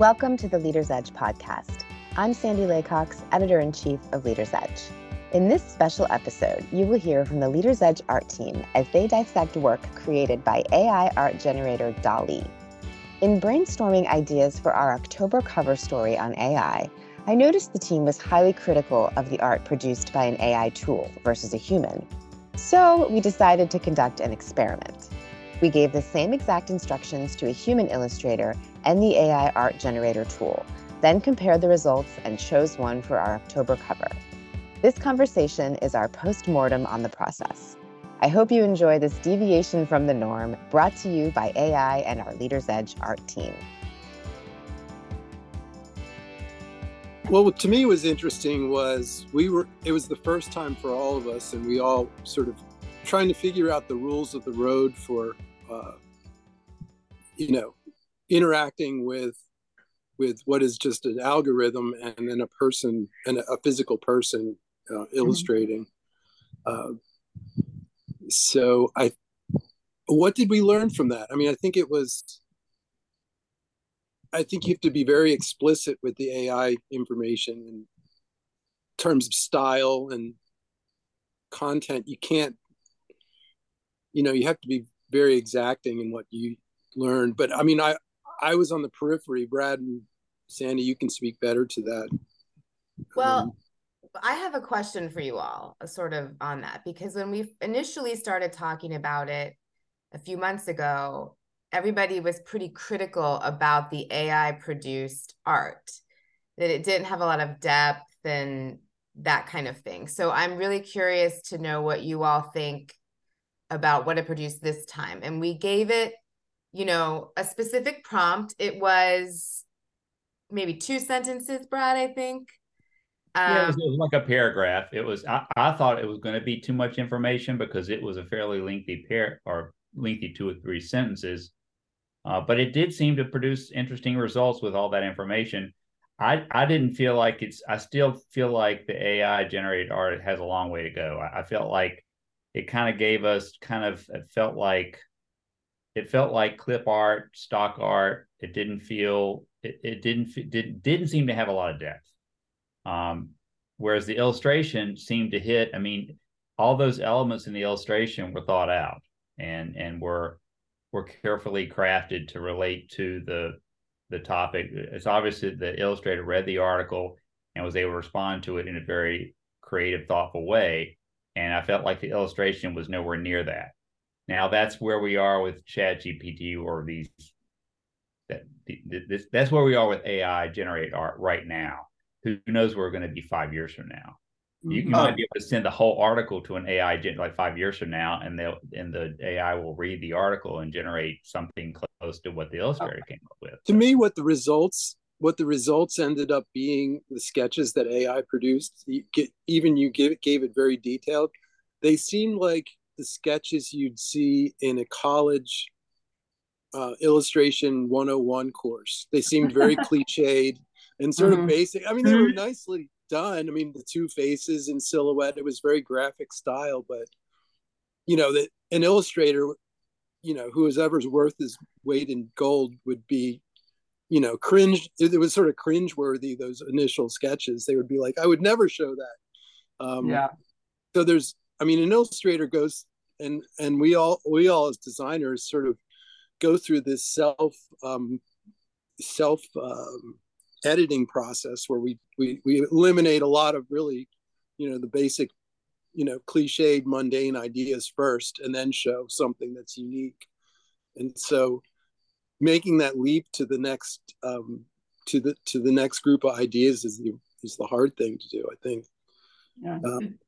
Welcome to the Leader's Edge podcast. I'm Sandy Laycox, editor in chief of Leader's Edge. In this special episode, you will hear from the Leader's Edge art team as they dissect work created by AI art generator DALL-E. In brainstorming ideas for our October cover story on AI, I noticed the team was highly critical of the art produced by an AI tool versus a human. So we decided to conduct an experiment. We gave the same exact instructions to a human illustrator and the AI art generator tool, then compared the results and chose one for our October cover. This conversation is our post mortem on the process. I hope you enjoy this deviation from the norm brought to you by AI and our Leaders Edge art team. Well, what to me was interesting was we were, it was the first time for all of us, and we all sort of trying to figure out the rules of the road for, uh, you know, interacting with with what is just an algorithm and then a person and a physical person uh, mm-hmm. illustrating. Uh, so I, what did we learn from that? I mean, I think it was. I think you have to be very explicit with the AI information in terms of style and content. You can't, you know, you have to be very exacting in what you learned. But I mean, I I was on the periphery. Brad and Sandy, you can speak better to that. Well, um, I have a question for you all, uh, sort of on that, because when we initially started talking about it a few months ago, everybody was pretty critical about the AI produced art, that it didn't have a lot of depth and that kind of thing. So I'm really curious to know what you all think about what it produced this time. And we gave it, you know, a specific prompt. It was maybe two sentences, Brad, I think. Um, yeah, it was, it was, like a paragraph. It was. I, I thought it was going to be too much information because it was a fairly lengthy pair or lengthy two or three sentences. Uh, but it did seem to produce interesting results with all that information. I I didn't feel like it's. I still feel like the AI generated art has a long way to go. I, I felt like it kind of gave us kind of. It felt like it felt like clip art, stock art. It didn't feel. It, it didn't didn't didn't seem to have a lot of depth. Um, whereas the illustration seemed to hit, I mean, all those elements in the illustration were thought out and and were were carefully crafted to relate to the the topic. It's obviously the illustrator read the article and was able to respond to it in a very creative, thoughtful way. And I felt like the illustration was nowhere near that. Now that's where we are with Chat GPT or these that this that's where we are with AI generate art right now who knows where we're going to be five years from now. You, you mm-hmm. might be able to send the whole article to an AI like five years from now, and they'll and the AI will read the article and generate something close to what the illustrator came up with. To me, what the results what the results ended up being the sketches that AI produced, even you gave, gave it very detailed. They seemed like the sketches you'd see in a college uh, illustration 101 course. They seemed very cliched and sort mm-hmm. of basic. I mean, they were mm-hmm. nicely done. I mean, the two faces in silhouette, it was very graphic style, but you know, that an illustrator, you know, who is ever's worth his weight in gold would be, you know, cringe. It was sort of cringe worthy, those initial sketches. They would be like, I would never show that. Um, yeah. So there's, I mean, an illustrator goes and, and we all, we all as designers sort of go through this self, um, self, um, editing process where we, we we eliminate a lot of really you know the basic you know cliched mundane ideas first and then show something that's unique and so making that leap to the next um, to the to the next group of ideas is the is the hard thing to do i think yeah. Um,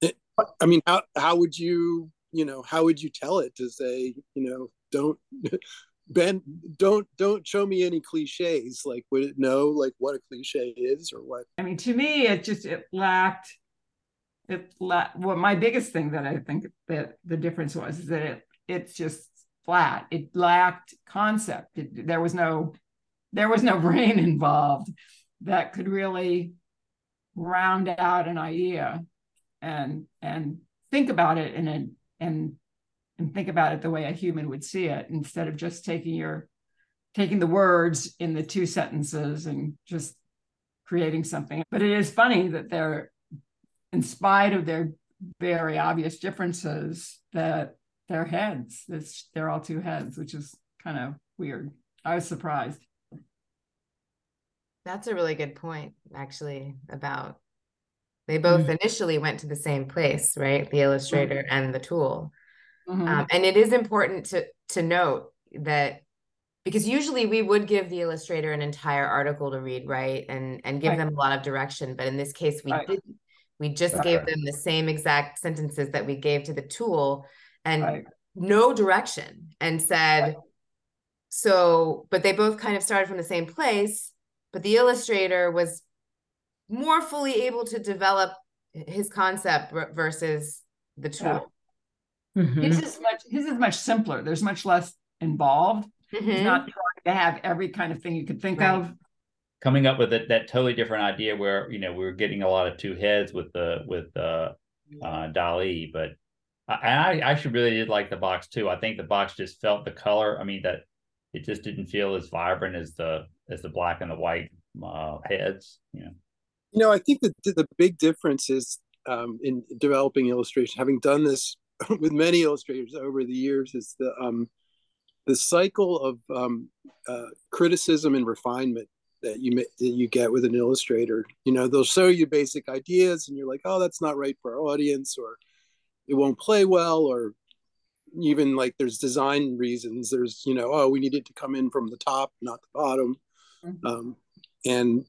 it, i mean how, how would you you know how would you tell it to say you know don't Ben, don't don't show me any cliches. Like, would it know like what a cliche is or what? I mean, to me, it just it lacked. It la- well, my biggest thing that I think that the difference was is that it it's just flat. It lacked concept. It, there was no there was no brain involved that could really round out an idea and and think about it in a and and think about it the way a human would see it instead of just taking your taking the words in the two sentences and just creating something. But it is funny that they're, in spite of their very obvious differences, that they're heads. It's, they're all two heads, which is kind of weird. I was surprised. That's a really good point, actually, about they both mm-hmm. initially went to the same place, right? The illustrator mm-hmm. and the tool. Mm-hmm. Um, and it is important to to note that because usually we would give the illustrator an entire article to read, right? And and give right. them a lot of direction. But in this case, we right. didn't. We just right. gave them the same exact sentences that we gave to the tool and no direction and said, so, but they both kind of started from the same place but the illustrator was more fully able to develop his concept versus the tool. Yeah. Mm-hmm. His is much his is much simpler. There's much less involved. Mm-hmm. He's not trying to have every kind of thing you could think right. of. Coming up with that, that totally different idea where you know we were getting a lot of two heads with the with uh, uh DALL-E, but I, I actually really did like the box too. I think the box just felt the color. I mean that it just didn't feel as vibrant as the as the black and the white uh, heads. You know, you know, I think that the big difference is um, in developing illustration. Having done this with many illustrators over the years, is the um, the cycle of um, uh, criticism and refinement that you that you get with an illustrator. You know, they'll show you basic ideas, and you're like, "Oh, that's not right for our audience," or "It won't play well," or even like there's design reasons. There's you know oh we need it to come in from the top not the bottom. Mm-hmm. um, and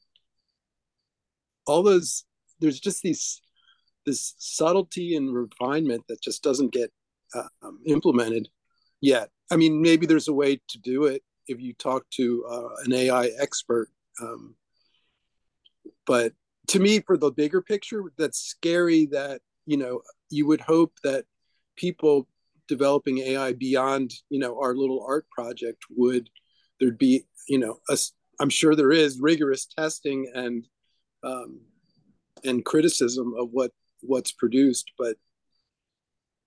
all those there's just these this subtlety and refinement that just doesn't get uh, um, implemented yet. I mean maybe there's a way to do it if you talk to uh, an ai expert um, but to me for the bigger picture that's scary that you know you would hope that people developing AI beyond you know our little art project would there'd be you know I'm sure there is rigorous testing and um, and criticism of what what's produced, but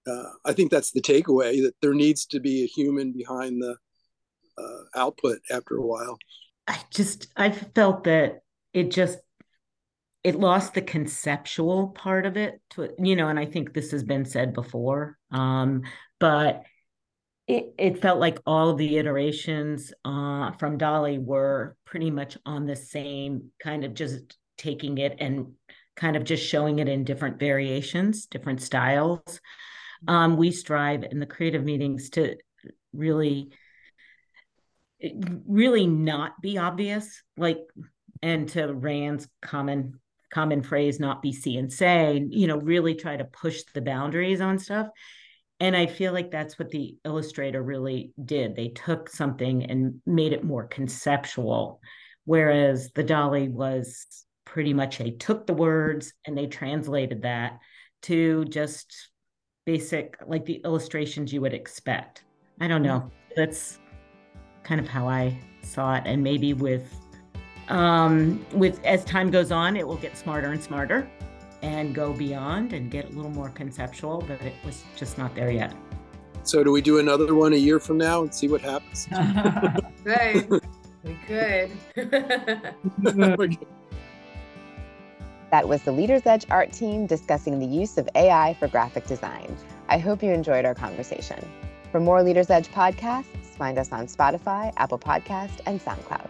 uh, I think that's the takeaway that there needs to be a human behind the uh, output after a while. I just I felt that it just it lost the conceptual part of it to you know and i think this has been said before um, but it, it felt like all the iterations uh, from DALL-E were pretty much on the same kind of just taking it and kind of just showing it in different variations, different styles. Um, we strive in the creative meetings to really, really not be obvious, like, and to Raeanne's common common phrase, not be see and say, you know, really try to push the boundaries on stuff. And i feel like that's what the illustrator really did. They took something and made it more conceptual whereas the DALL-E was pretty much they took the words and they translated that to just basic like the illustrations you would expect. I don't know. Mm-hmm. That's kind of how i saw it and maybe with um with as time goes on it will get smarter and smarter and go beyond and get a little more conceptual, but it was just not there yet. So, do we do another one a year from now and see what happens? right. We could. that was the Leaders Edge art team discussing the use of AI for graphic design. I hope you enjoyed our conversation. For more Leaders Edge podcasts, find us on Spotify, Apple Podcast, and SoundCloud.